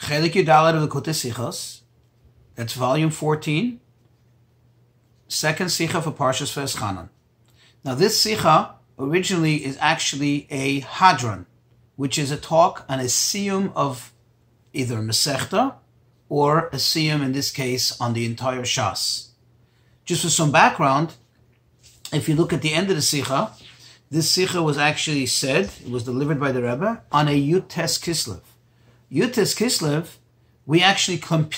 Chelik Yudalet of the Sichos. That's volume 14. Second Sicha for Parshas Veschanan. Now this Sicha originally is actually a Hadran, which is a talk on a siyum of either Masechta or a siyum, in this case, on the entire Shas. Just for some background, if you look at the end of the Sicha, this Sicha was actually said, it was delivered by the Rebbe, on a Yutes Kislev. Yutes Kislev, we actually com-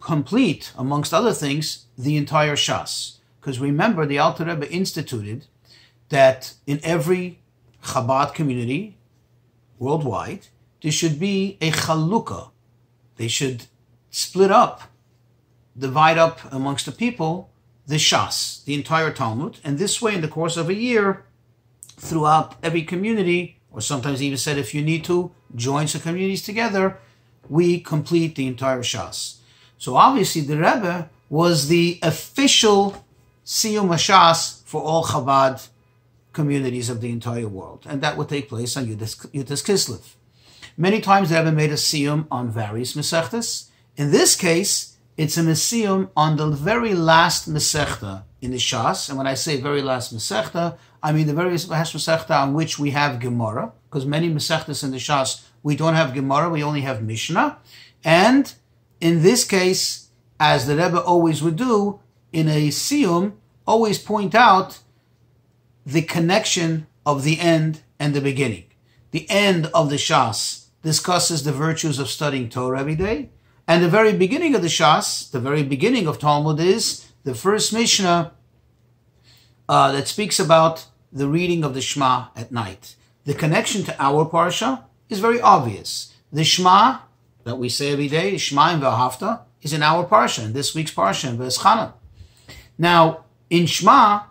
complete, amongst other things, the entire Shas. Because remember, the Alter Rebbe instituted that in every Chabad community worldwide, there should be a chalukah. They should split up, divide up amongst the people the Shas, the entire Talmud, and this way, in the course of a year, throughout every community, or sometimes even said if you need to, join some communities together, we complete the entire Shas. So obviously, the Rebbe was the official Siyum Shas for all Chabad communities of the entire world, and that would take place on Yudas, Kislev. Many times the Rebbe made a Siyum on various Masechtas. In this case, it's a Mesium on the very last Mesechta in the Shas. And when I say very last Mesechta, I mean the very last Mesechta on which we have Gemara, because many Mesechtas in the Shas, we don't have Gemara, we only have Mishnah. And in this case, as the Rebbe always would do, in a Siyum, always point out the connection of the end and the beginning. The end of the Shas discusses the virtues of studying Torah every day. And the very beginning of the Shas, the very beginning of Talmud is the first Mishnah uh, that speaks about the reading of the Shema at night. The connection to our Parsha is very obvious. The Shema that we say every day, Shema and Vahafta, is in our Parsha, in this week's Parsha, in. Now, in Shema,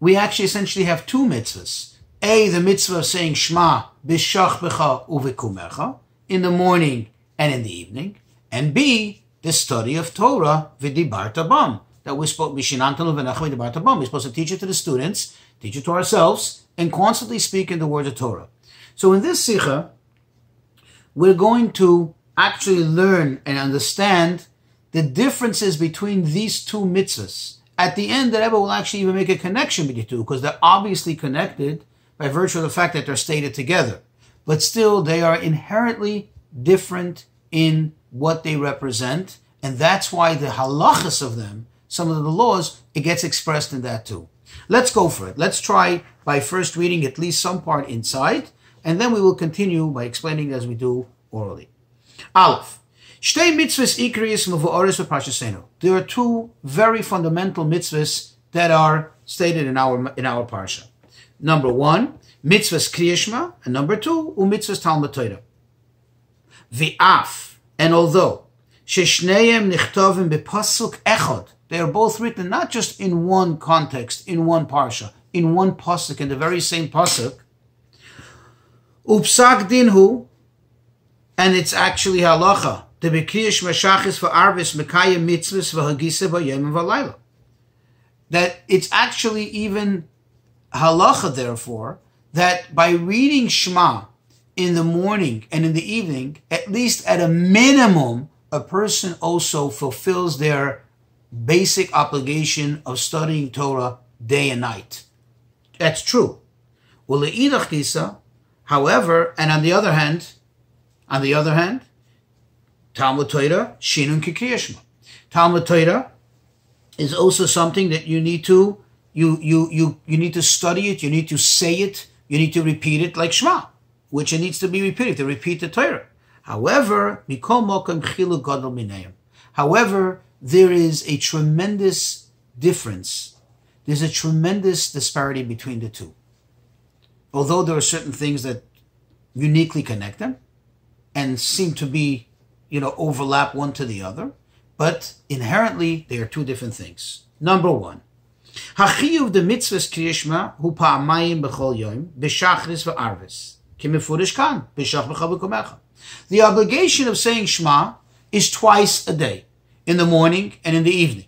we actually essentially have two mitzvahs. A, the mitzvah of saying Shema, Bishach Becha Uvekumecha, in the morning and in the evening and B, the study of Torah v'dibarta bam. That we're supposed we're supposed to teach it to the students, teach it to ourselves, and constantly speak in the words of Torah. So in this sikha, we're going to actually learn and understand the differences between these two mitzvahs. At the end, the Rebbe will actually even make a connection between the two because they're obviously connected by virtue of the fact that they're stated together. But still, they are inherently different in what they represent, and that's why the halachas of them, some of the laws, it gets expressed in that too. Let's go for it. Let's try by first reading at least some part inside, and then we will continue by explaining as we do orally. Aleph. There are two very fundamental mitzvahs that are stated in our in our parsha. Number one, mitzvahs kriyishma, and number two, umitzvahs talmud Torah. V'af, and although sheshneim nichtovim bepasuk echod, they are both written not just in one context, in one parsha, in one pasuk, in the very same pasuk. Upsak dinhu, and it's actually halacha. The bekriyish mashachis for arvis mekayim mitzvahs v'hagisa v'yem v'layla. That it's actually even halacha, therefore, that by reading Shema in the morning and in the evening, at least at a minimum, a person also fulfills their basic obligation of studying Torah day and night. That's true. Well, however, and on the other hand, on the other hand, Talmud Torah, Shinun Kikriyashma. Talmud Torah is also something that you need to you you you you need to study it, you need to say it, you need to repeat it like Shema which it needs to be repeated, to repeat the Torah. However, However, there is a tremendous difference. There's a tremendous disparity between the two. Although there are certain things that uniquely connect them and seem to be, you know, overlap one to the other, but inherently they are two different things. Number one, Hachiyuv the mitzvahs kriyishma hu pa'amayim b'chol b'shachris v'arvis. The obligation of saying Shema is twice a day, in the morning and in the evening,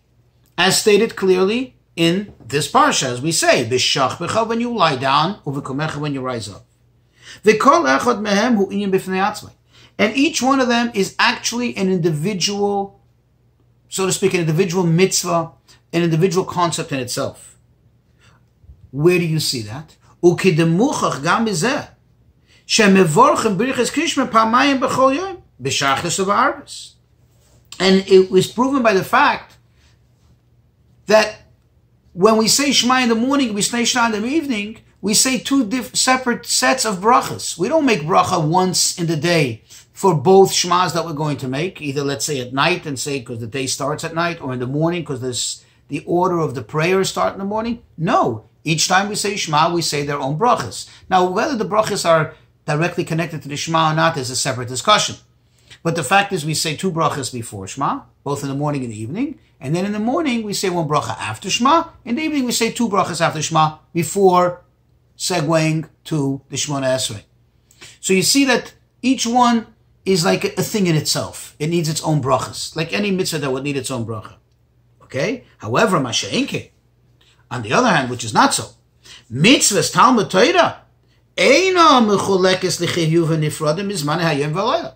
as stated clearly in this parsha, as we say, b'shachbecha when you lie down, uvekumecha when you rise up. V'kol echad mehem hu inyan b'fnei And each one of them is actually an individual, so to speak, an individual mitzvah, an individual concept in itself. Where do you see that? Ukidemuchach gam bizeh. Shemevorchem b'riches krishma pamayim b'chol And it was proven by the fact that when we say Shema in the morning, we say Shema in the evening, we say two diff- separate sets of brachas. We don't make bracha once in the day for both Shema's that we're going to make, either let's say at night and say because the day starts at night, or in the morning because the order of the prayers start in the morning. No, each time we say Shema, we say their own brachas. Now, whether the brachas are directly connected to the Shema or not is a separate discussion. But the fact is, we say two brachas before Shema, both in the morning and the evening, and then in the morning we say one bracha after Shema. In the evening we say two brachas after Shema before segueing to the Shemona Esrei. So you see that each one is like a thing in itself. It needs its own brachas, like any mitzvah that would need its own bracha. Okay. However, masha'inke, on the other hand, which is not so, mitzvahs Talmud Torah, eina mechulekes lichiyuv nifradim izman hayom v'layla,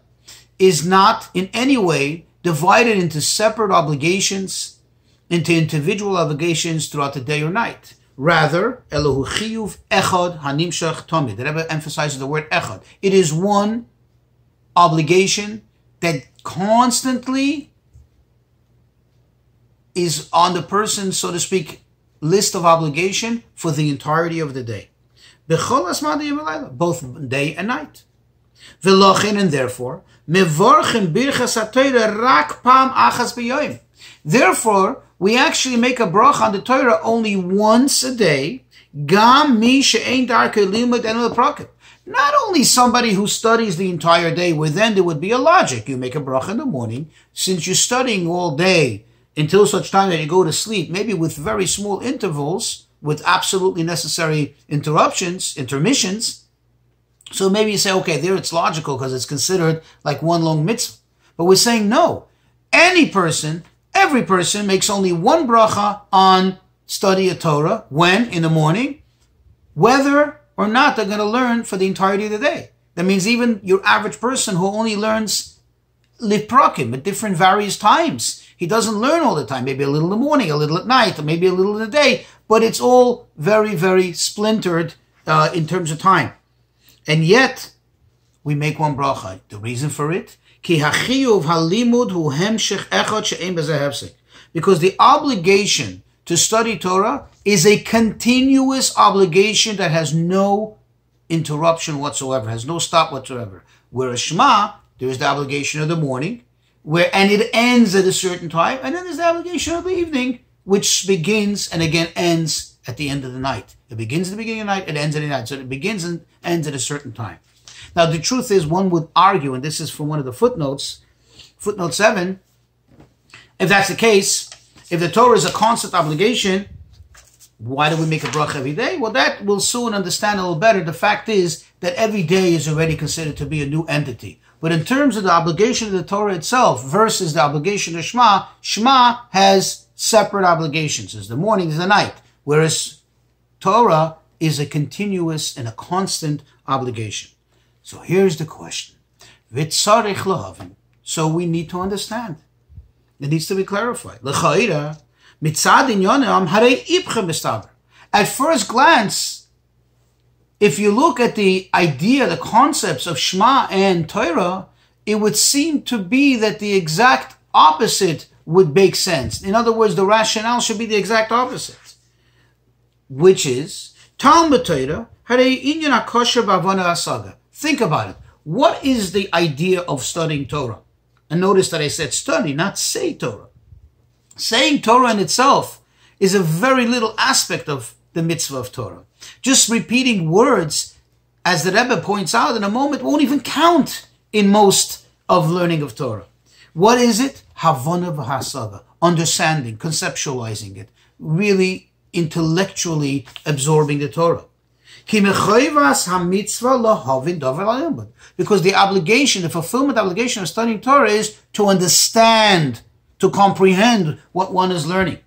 is not in any way divided into separate obligations, into individual obligations throughout the day or night. Rather, Elohu chiyuv echad hanimshach tomid. The Rebbe emphasizes the word echad. It is one obligation that constantly is on the person, so to speak, list of obligation for the entirety of the day. Both day and night. and therefore, Therefore, we actually make a brach on the Torah only once a day. Gam mi Not only somebody who studies the entire day, where then there would be a logic. You make a brach in the morning, since you're studying all day until such time that you go to sleep, maybe with very small intervals, with absolutely necessary interruptions, intermissions. So maybe you say, okay, there it's logical because it's considered like one long mitzvah. But we're saying no. Any person Every person makes only one bracha on study of Torah. When? In the morning. Whether or not they're going to learn for the entirety of the day. That means even your average person who only learns liprakim at different various times. He doesn't learn all the time. Maybe a little in the morning, a little at night, or maybe a little in the day. But it's all very, very splintered uh, in terms of time. And yet, we make one bracha. The reason for it. Because the obligation to study Torah is a continuous obligation that has no interruption whatsoever, has no stop whatsoever. Whereas Shema, there is the obligation of the morning, where and it ends at a certain time, and then there's the obligation of the evening, which begins and again ends at the end of the night. It begins at the beginning of the night, it ends at the night. So it begins and ends at a certain time. Now, the truth is, one would argue, and this is from one of the footnotes, footnote 7, if that's the case, if the Torah is a constant obligation, why do we make a bracha every day? Well, that we'll soon understand a little better. The fact is that every day is already considered to be a new entity. But in terms of the obligation of the Torah itself versus the obligation of Shema, Shema has separate obligations. As the morning is the night, whereas Torah is a continuous and a constant obligation. So here's the question. So we need to understand. It needs to be clarified. At first glance, if you look at the idea, the concepts of Shema and Torah, it would seem to be that the exact opposite would make sense. In other words, the rationale should be the exact opposite, which is Talmud Torah inyan asaga. Think about it. What is the idea of studying Torah? And notice that I said study, not say Torah. Saying Torah in itself is a very little aspect of the mitzvah of Torah. Just repeating words, as the Rebbe points out in a moment, won't even count in most of learning of Torah. What is it? Havana v'hasaga. Understanding, conceptualizing it, really intellectually absorbing the Torah. Because the obligation, the fulfillment obligation of studying Torah is to understand, to comprehend what one is learning.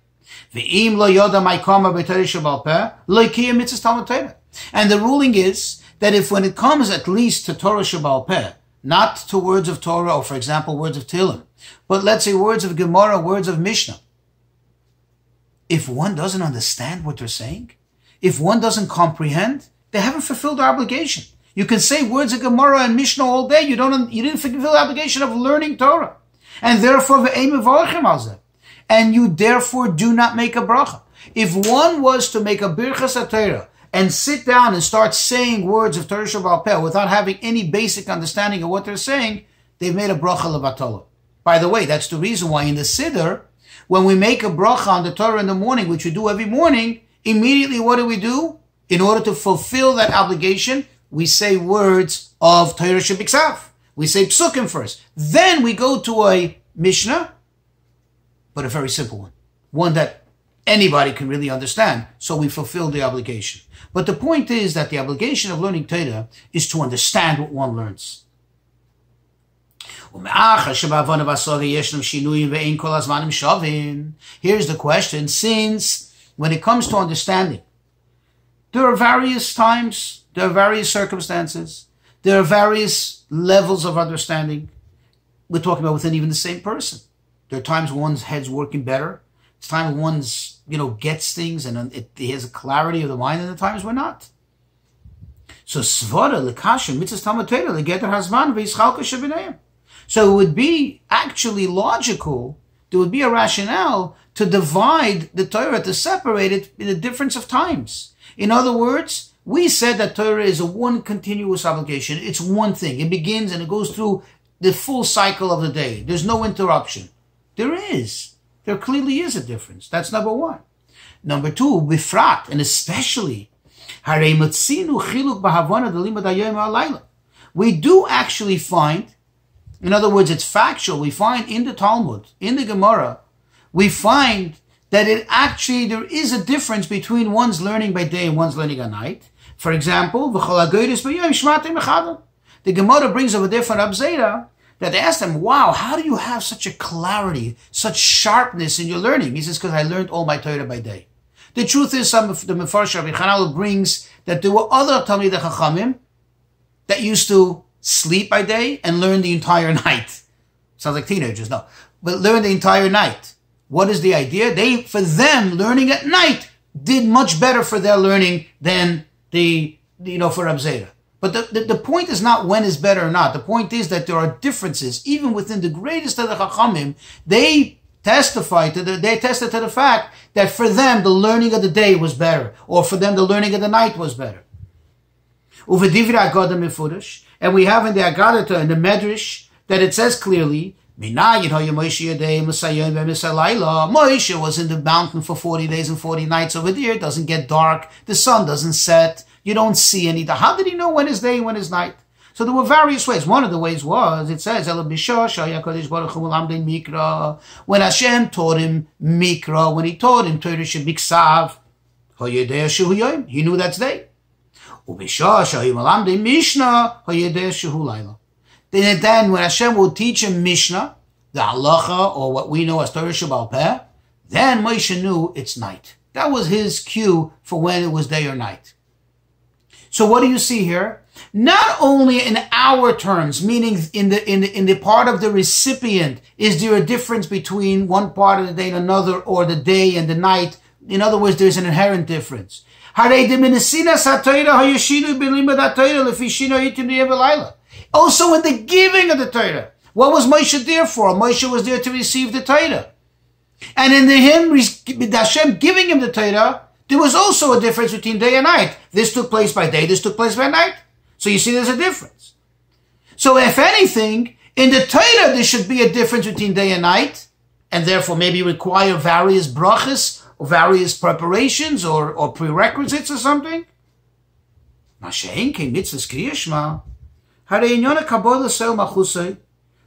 And the ruling is that if when it comes at least to Torah Sheba'al Peh, not to words of Torah or, for example, words of Tehillim, but let's say words of Gemara, words of Mishnah. If one doesn't understand what they're saying, if one doesn't comprehend, they haven't fulfilled their obligation. You can say words of Gemara and Mishnah all day. You don't. You didn't fulfill the obligation of learning Torah, and therefore the aim of and you therefore do not make a bracha. If one was to make a birchas Torah and sit down and start saying words of Torah Sheba'al Peh without having any basic understanding of what they're saying, they've made a bracha levatola. By the way, that's the reason why in the Siddur, when we make a bracha on the Torah in the morning, which we do every morning, immediately what do we do? In order to fulfill that obligation, we say words of Torah Sheba'al We say psukim first. Then we go to a Mishnah, but a very simple one. One that anybody can really understand. So we fulfill the obligation. But the point is that the obligation of learning Torah is to understand what one learns. Here's the question. Since when it comes to understanding, there are various times, there are various circumstances, there are various levels of understanding. We're talking about within even the same person. There are times one's head's working better. It's time one's, you know, gets things and it, it has a clarity of the mind and the times we're not. So svara lekasha mitzvah tamatera legeter hazman v'yischalka shebeneim. So it would be actually logical, there would be a rationale to divide the Torah, to separate it in a difference of times. In other words, we said that Torah is a one continuous obligation. It's one thing. It begins and it goes through the full cycle of the day. There's no interruption. There is. There clearly is a difference. That's number one. Number two, bifrat, and especially, we do actually find, in other words, it's factual, we find in the Talmud, in the Gemara, we find that it actually, there is a difference between one's learning by day and one's learning at night. For example, the Gemara brings over there from Abzeda that they asked him, wow, how do you have such a clarity, such sharpness in your learning? He says, because I learned all my Torah by day. The truth is, some of the Mefarsh Rabbi Chanal brings that there were other Talmid Chachamim that used to sleep by day and learn the entire night. Sounds like teenagers, no. But learn the entire night. What is the idea? They, for them, learning at night did much better for their learning than the, you know, for Abzeda. But the, the, the, point is not when is better or not. The point is that there are differences, even within the greatest of the Chachamim. They testify to the, they tested to the fact that for them, the learning of the day was better, or for them, the learning of the night was better. And we have in the Agadata, in the Medrash, that it says clearly, Moshe was in the mountain for 40 days and 40 nights over there. It doesn't get dark. The sun doesn't set. You don't see any. How did he know when is day and when is night? So there were various ways. One of the ways was, it says, when Hashem taught him Mikra, when he taught him Torah Shebiksav, he knew that's day. Then, then when Hashem will teach him Mishnah, the halacha, or what we know as Torah Sheba'al then Moshe knew it's night. That was his cue for when it was day or night. So what do you see here? Not only in our terms, meaning in the, in the, in the part of the recipient, is there a difference between one part of the day and another, or the day and the night? In other words, there's an inherent difference. Also in the giving of the Torah. What was Moshe there for? Moshe was there to receive the Torah. And in the him, Hashem giving him the Torah, there was also a difference between day and night. This took place by day, this took place by night. So you see there's a difference. So if anything, in the Torah there should be a difference between day and night, and therefore maybe require various brachas various preparations or, or prerequisites or something.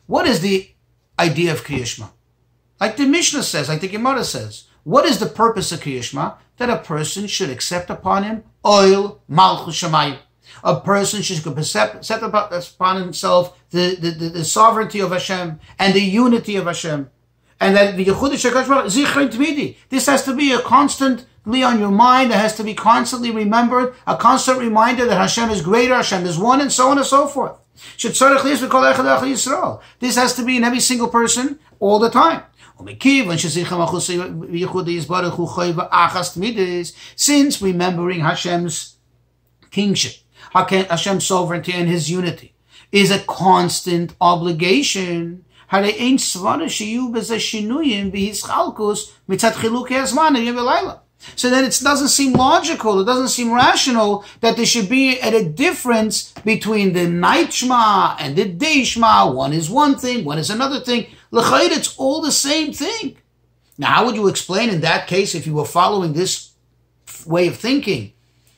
What is the idea of Kriyashma? Like the Mishnah says, like the Gemara says, what is the purpose of Kriyashma? That a person should accept upon him oil malchus shemayim. A person should accept upon himself the, the, the, the, sovereignty of Hashem and the unity of Hashem. And that the Yechudah This has to be a constantly on your mind. It has to be constantly remembered. A constant reminder that Hashem is greater, Hashem is one, and so on and so forth. This has to be in every single person all the time. Since remembering Hashem's kingship, Hashem's sovereignty and His unity is a constant obligation. So then it doesn't seem logical, it doesn't seem rational that there should be a difference between the night Shema and the day Shema. One is one thing, one is another thing. L'chayr, it's all the same thing. Now, how would you explain in that case if you were following this way of thinking,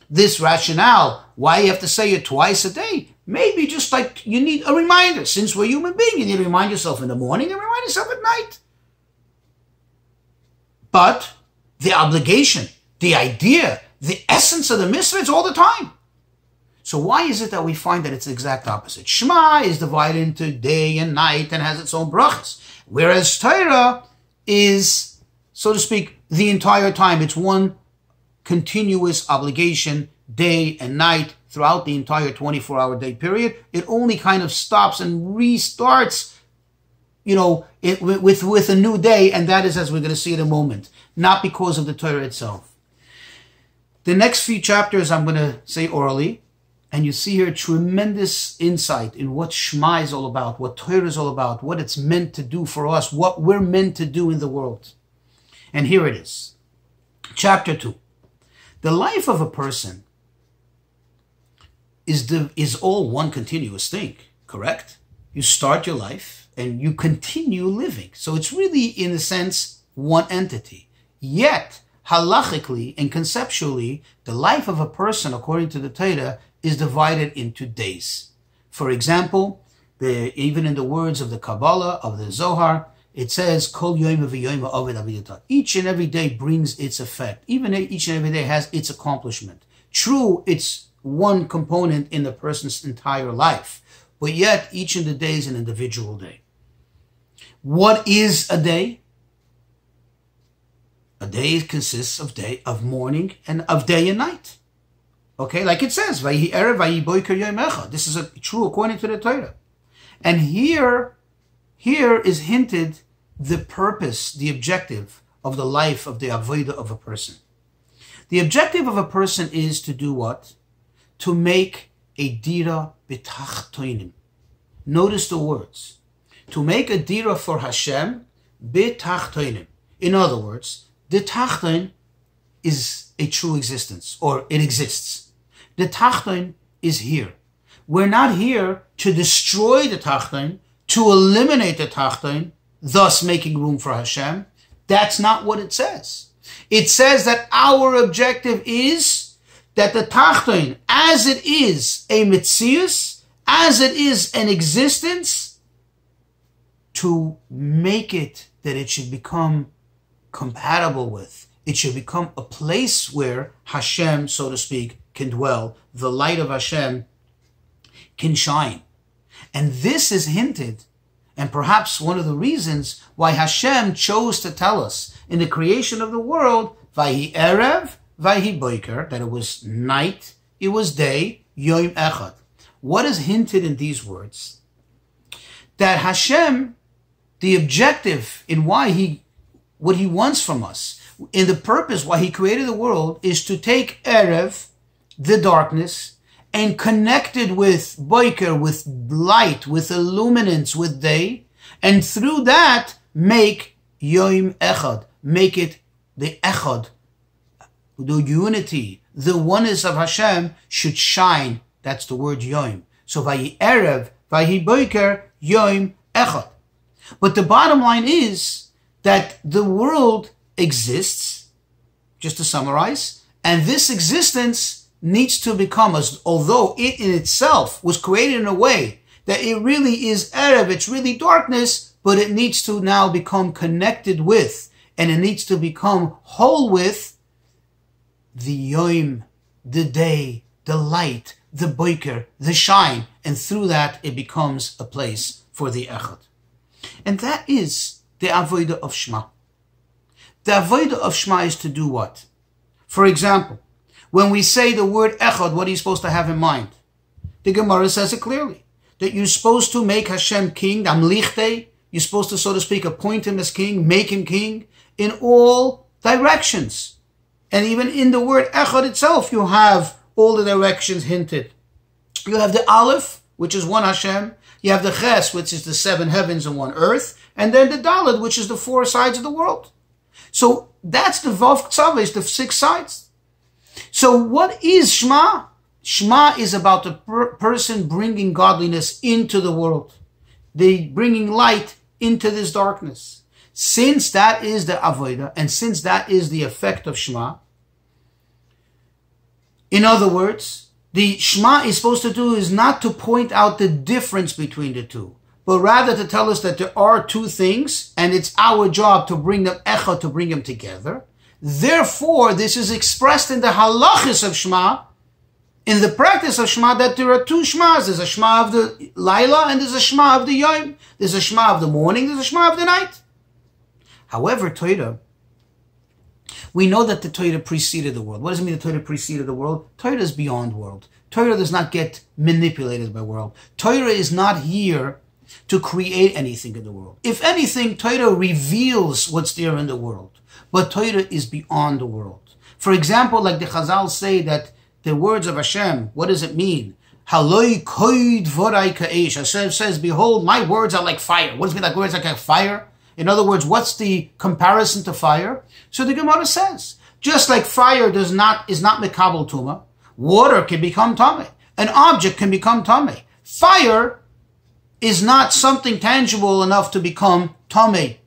this rationale, why you have to say it twice a day? Maybe just like you need a reminder. Since we're human beings, you need to remind yourself in the morning and remind yourself at night. But the obligation, the idea, the essence of the mitzvah, it's all the time. So why is it that we find that it's the exact opposite? Shema is divided into day and night and has its own brachas, whereas Torah is, so to speak, the entire time. It's one continuous obligation, day and night, throughout the entire 24-hour day period. It only kind of stops and restarts, you know, it, with with a new day, and that is as we're going to see in a moment, not because of the Torah itself. The next few chapters I'm going to say orally and you see here tremendous insight in what Shema is all about, what Torah is all about, what it's meant to do for us, what we're meant to do in the world. And here it is. Chapter 2. The life of a person is, the, is all one continuous thing, correct? You start your life and you continue living. So it's really, in a sense, one entity. Yet, halachically and conceptually, the life of a person, according to the Torah, is divided into days. For example, the, even in the words of the Kabbalah, of the Zohar, it says, Kol Each and every day brings its effect. Even each and every day has its accomplishment. True, it's one component in the person's entire life, but yet each of the day is an individual day. What is a day? A day consists of day of morning and of day and night. Okay, like it says, This is a, true according to the Torah. And here, here is hinted the purpose, the objective of the life of the avodah of a person. The objective of a person is to do what? To make a dira bitachtoinim. Notice the words. To make a dira for Hashem bitachtoinim. In other words, the tachton is a true existence, or it exists. The Tachton is here. We're not here to destroy the Tachton, to eliminate the Tachton, thus making room for Hashem. That's not what it says. It says that our objective is that the Tachton, as it is a Mitzius, as it is an existence, to make it that it should become compatible with, it should become a place where Hashem, so to speak, can dwell, the light of Hashem can shine. And this is hinted, and perhaps one of the reasons why Hashem chose to tell us in the creation of the world, Vahi Erev, Vahi Boiker, that it was night, it was day, Yom Echad. What is hinted in these words? That Hashem, the objective in why he, what he wants from us, in the purpose why he created the world, is to take Erev, the darkness and connected with boiker, with light, with illuminance, with day, and through that make Yom Echad, make it the Echad, the unity, the oneness of Hashem should shine. That's the word Yom. So Vayi Erev, Vayi Boiker, Yom Echad. But the bottom line is that the world exists, just to summarize, and this existence needs to become, as although it in itself was created in a way that it really is Erev, it's really darkness, but it needs to now become connected with, and it needs to become whole with the Yom, the day, the light, the boiker, the shine, and through that it becomes a place for the Echad. And that is the Avodah of Shema. The Avodah of Shema is to do what? For example, when we say the word echad, what are you supposed to have in mind? The Gemara says it clearly. that you're supposed to make Hashem king, Amlichte, you're supposed to, so to speak, appoint him as king, make him king in all directions. And even in the word Echad itself, you have all the directions hinted. You have the Aleph, which is one Hashem. You have the Ches, which is the seven heavens and one earth. And then the Dalet, which is the four sides of the world. So that's the Vav Ktsav, the six sides. So what is Shema? Shema is about the per- person bringing godliness into the world. They bringing light into this darkness. Since that is the avodah, and since that is the effect of Shema, in other words, the Shema is supposed to do is not to point out the difference between the two, but rather to tell us that there are two things, and it's our job to bring them echa, to bring them together. Therefore, this is expressed in the halachis of Shema, in the practice of Shema, that there are two Shmas. There's a Shema of the Laila and there's a Shema of the Yom. There's a Shema of the morning, there's a Shema of the night. However, Torah, we know that the Torah preceded the world. What does it mean the Torah preceded the world? Torah is beyond world. Torah does not get manipulated by world. Torah is not here to create anything in the world. If anything, Torah reveals what's there in the world. But Torah is beyond the world. For example, like the Chazal say that the words of Hashem, what does it mean? Haloi koid vorai ka'esh. Hashem says, behold, my words are like fire. What does it mean like words like fire? In other words, what's the comparison to fire? So the Gemara says, just like fire does not, is not mikabel tuma, water can become tamei. An object can become tamei. Fire is not something tangible enough to become tamei.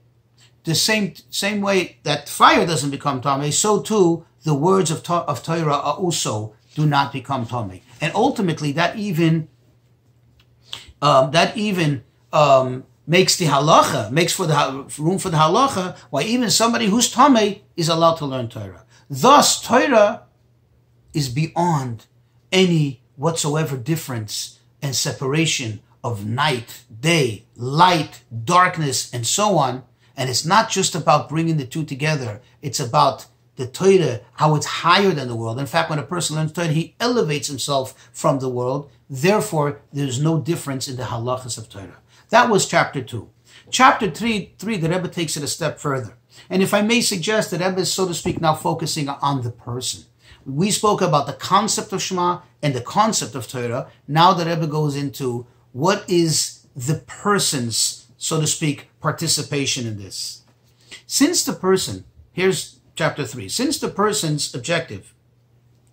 The same, same way that fire doesn't become tamei, so too the words of, of Torah are also do not become tamei. And ultimately, that even um, that even um, makes the halacha makes for the room for the halacha. Why even somebody who's tamei is allowed to learn Torah. Thus, Torah is beyond any whatsoever difference and separation of night, day, light, darkness, and so on. And it's not just about bringing the two together. It's about the Torah, how it's higher than the world. In fact, when a person learns Torah, he elevates himself from the world. Therefore, there's no difference in the halachas of Torah. That was chapter two. Chapter three, three, the Rebbe takes it a step further. And if I may suggest, the Rebbe is, so to speak, now focusing on the person. We spoke about the concept of Shema and the concept of Torah. Now the Rebbe goes into what is the person's, so to speak, participation in this. Since the person, here's chapter 3. Since the person's objective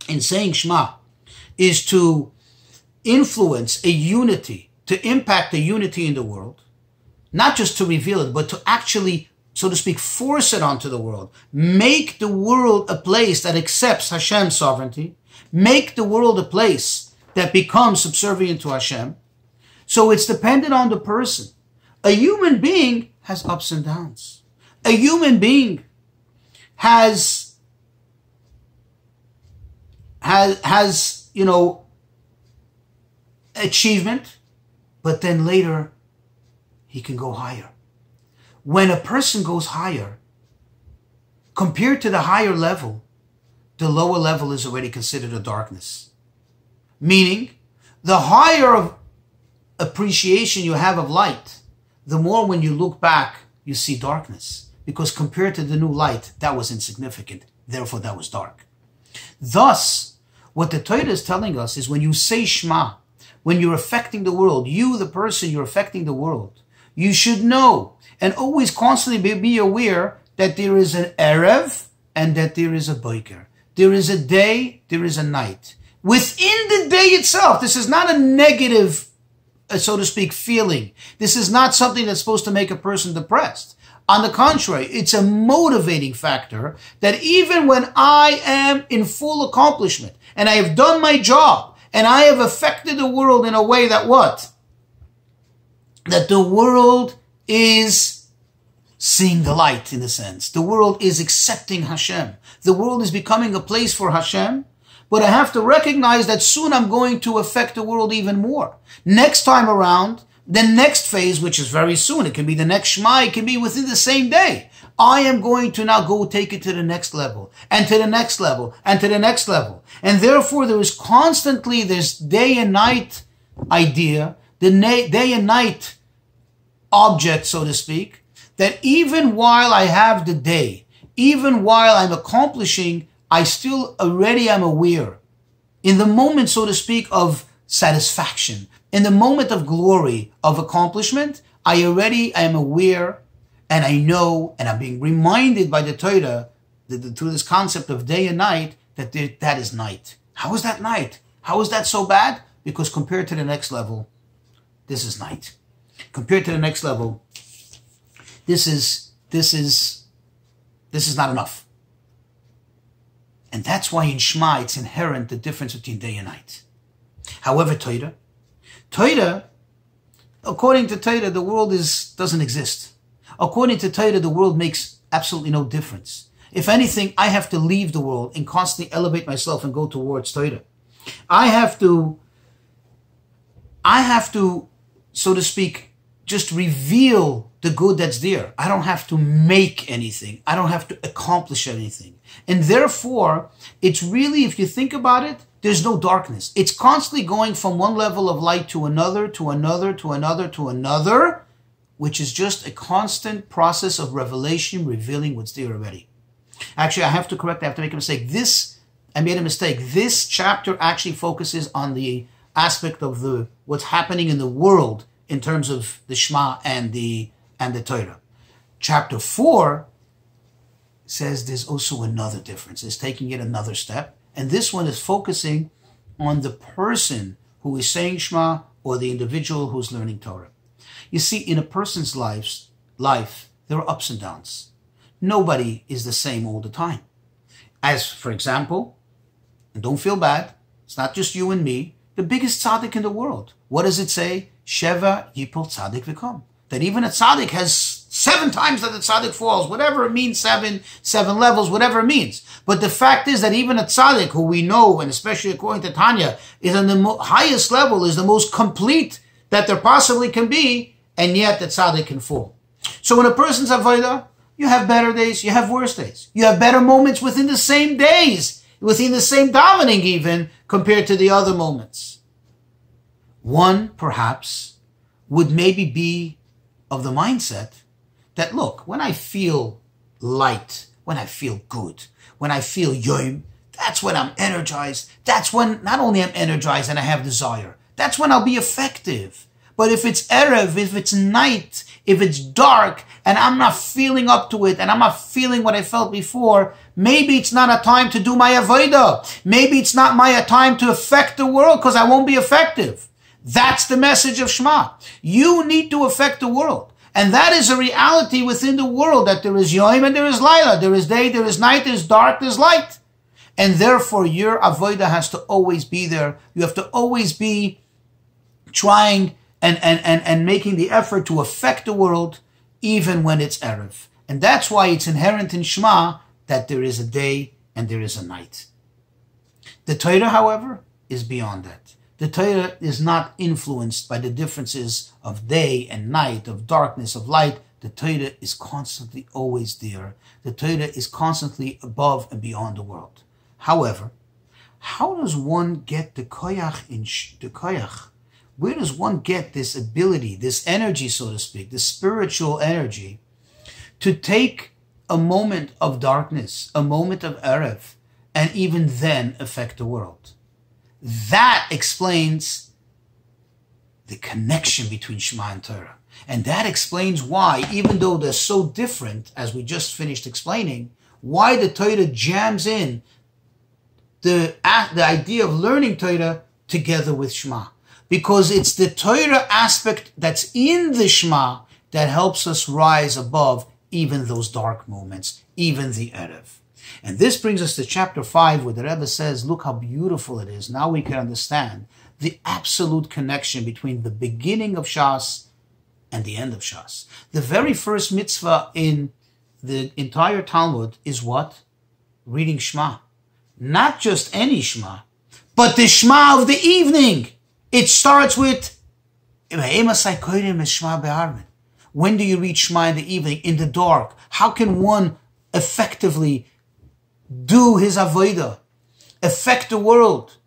in saying Shema is to influence a unity, to impact the unity in the world, not just to reveal it, but to actually, so to speak, force it onto the world, make the world a place that accepts Hashem's sovereignty, make the world a place that becomes subservient to Hashem. So it's dependent on the person. A human being has ups and downs. A human being has has has you know achievement but then later he can go higher when a person goes higher compared to the higher level the lower level is already considered a darkness meaning the higher of appreciation you have of light the more when you look back you see darkness because compared to the new light, that was insignificant. Therefore, that was dark. Thus, what the Torah is telling us is when you say Shema, when you're affecting the world, you, the person, you're affecting the world, you should know and always constantly be aware that there is an Erev and that there is a Boiker. There is a day, there is a night. Within the day itself, this is not a negative, uh, so to speak, feeling. This is not something that's supposed to make a person depressed. On the contrary, it's a motivating factor that even when I am in full accomplishment and I have done my job and I have affected the world in a way that what? That the world is seeing the light in a sense. The world is accepting Hashem. The world is becoming a place for Hashem. But I have to recognize that soon I'm going to affect the world even more. Next time around, the next phase, which is very soon, it can be the next Shema, it can be within the same day. I am going to now go take it to the next level and to the next level and to the next level. And therefore there is constantly this day and night idea the na- day and night object, so to speak, that even while I have the day, even while I'm accomplishing, I still already am aware. In the moment, so to speak, of satisfaction, in the moment of glory, of accomplishment, I already am aware and I know and I'm being reminded by the Torah that, through this concept of day and night that there, that is night. How is that night? How is that so bad? Because compared to the next level, this is night. Compared to the next level, this is this is this is not enough. And that's why in Shema it's inherent the difference between day and night. However, Torah, Torah, according to Torah, the world is doesn't exist. According to Torah, the world makes absolutely no difference. If anything, I have to leave the world and constantly elevate myself and go towards Torah. I have to, I have to, so to speak, just reveal the good that's there. I don't have to make anything. I don't have to accomplish anything. And therefore, it's really, if you think about it, there's no darkness. It's constantly going from one level of light to another, to another, to another, to another, which is just a constant process of revelation, revealing what's there already. Actually, I have to correct, I have to make a mistake. This, I made a mistake. This chapter actually focuses on the aspect of the what's happening in the world in terms of the Shema and the and the Torah. Chapter four says there's also another difference. It's taking it another step. And this one is focusing on the person who is saying Shema or the individual who's learning Torah. You see, in a person's life, life, there are ups and downs. Nobody is the same all the time. As, for example, and don't feel bad, it's not just you and me, the biggest tzaddik in the world. What does it say? Sheva yipol tzaddik v'kom. That even a tzaddik has seven times that the tzaddik falls, whatever it means, seven, seven levels, whatever it means. But the fact is that even a tzaddik, who we know, and especially according to Tanya, is on the mo- highest level, is the most complete that there possibly can be, and yet the tzaddik can fall. So when a person's avodah, you have better days, you have worse days. You have better moments within the same days, within the same davening even, compared to the other moments. One, perhaps, would maybe be of the mindset that, look, when I feel light, when I feel good, when I feel yom, that's when I'm energized. That's when not only I'm energized and I have desire, that's when I'll be effective. But if it's Erev, if it's night, if it's dark, and I'm not feeling up to it, and I'm not feeling what I felt before, maybe it's not a time to do my avodah. Maybe it's not my time to affect the world because I won't be effective. That's the message of Shema. You need to affect the world. And that is a reality within the world that there is Yom and there is Laila. There is day, there is night, there is dark, there is light. And therefore your avodah has to always be there. You have to always be trying and, and, and, and making the effort to affect the world even when it's Erev. And that's why it's inherent in Shema that there is a day and there is a night. The Torah, however, is beyond that. The Torah is not influenced by the differences of day and night, of darkness, of light. The Torah is constantly always there. The Torah is constantly above and beyond the world. However, how does one get the koyach in sh- the koyach? Where does one get this ability, this energy, so to speak, this spiritual energy, to take a moment of darkness, a moment of erev, and even then affect the world? That explains the connection between Shema and Torah. And that explains why, even though they're so different, as we just finished explaining, why the Torah jams in the, the idea of learning Torah together with Shema. Because it's the Torah aspect that's in the Shema that helps us rise above even those dark moments, even the Erev. And this brings us to chapter 5, where the Rebbe says, Look how beautiful it is. Now we can understand the absolute connection between the beginning of Shas and the end of Shas. The very first mitzvah in the entire Talmud is what? Reading Shema. Not just any Shema, but the Shema of the evening. It starts with when do you read Shema in the evening, in the dark? How can one effectively do his avodah, affect the world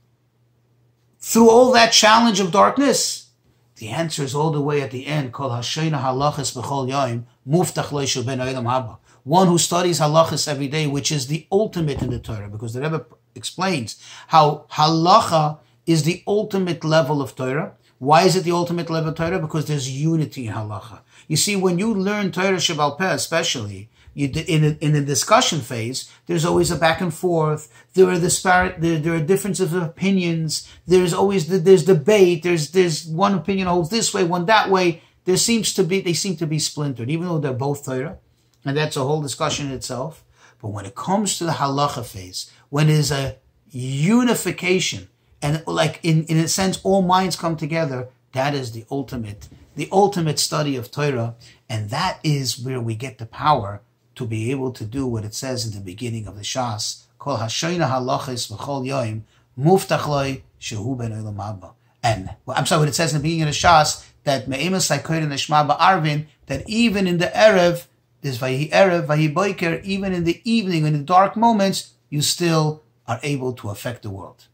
through all that challenge of darkness? The answer is all the way at the end. Halachas b'chol muftach loishu ben haba. One who studies halachas every day, which is the ultimate in the Torah, because the Rebbe explains how halacha is the ultimate level of Torah. Why is it the ultimate level of Torah? Because there's unity in halacha. You see, when you learn Torah Sheba'al Peh, especially, you, in, a, in the discussion phase, there's always a back and forth. There are disparate, there, there are differences of opinions. There's always, the, there's debate. There's, there's one opinion holds this way, one that way. There seems to be, they seem to be splintered, even though they're both Torah. And that's a whole discussion in itself. But when it comes to the halacha phase, when there's a unification, and like in, in a sense, all minds come together, that is the ultimate, the ultimate study of Torah. And that is where we get the power to be able to do what it says in the beginning of the Shas, Kol hashoyna halachis v'chol yoim, muftach loy shehu ben olam haba. And, well, I'm sorry, what it says in the beginning of the Shas, that me'emas saikoyr neshma ba'arvin, that even in the Erev, this vayi Erev, vayi boiker, even in the evening, in the dark moments, you still are able to affect the world.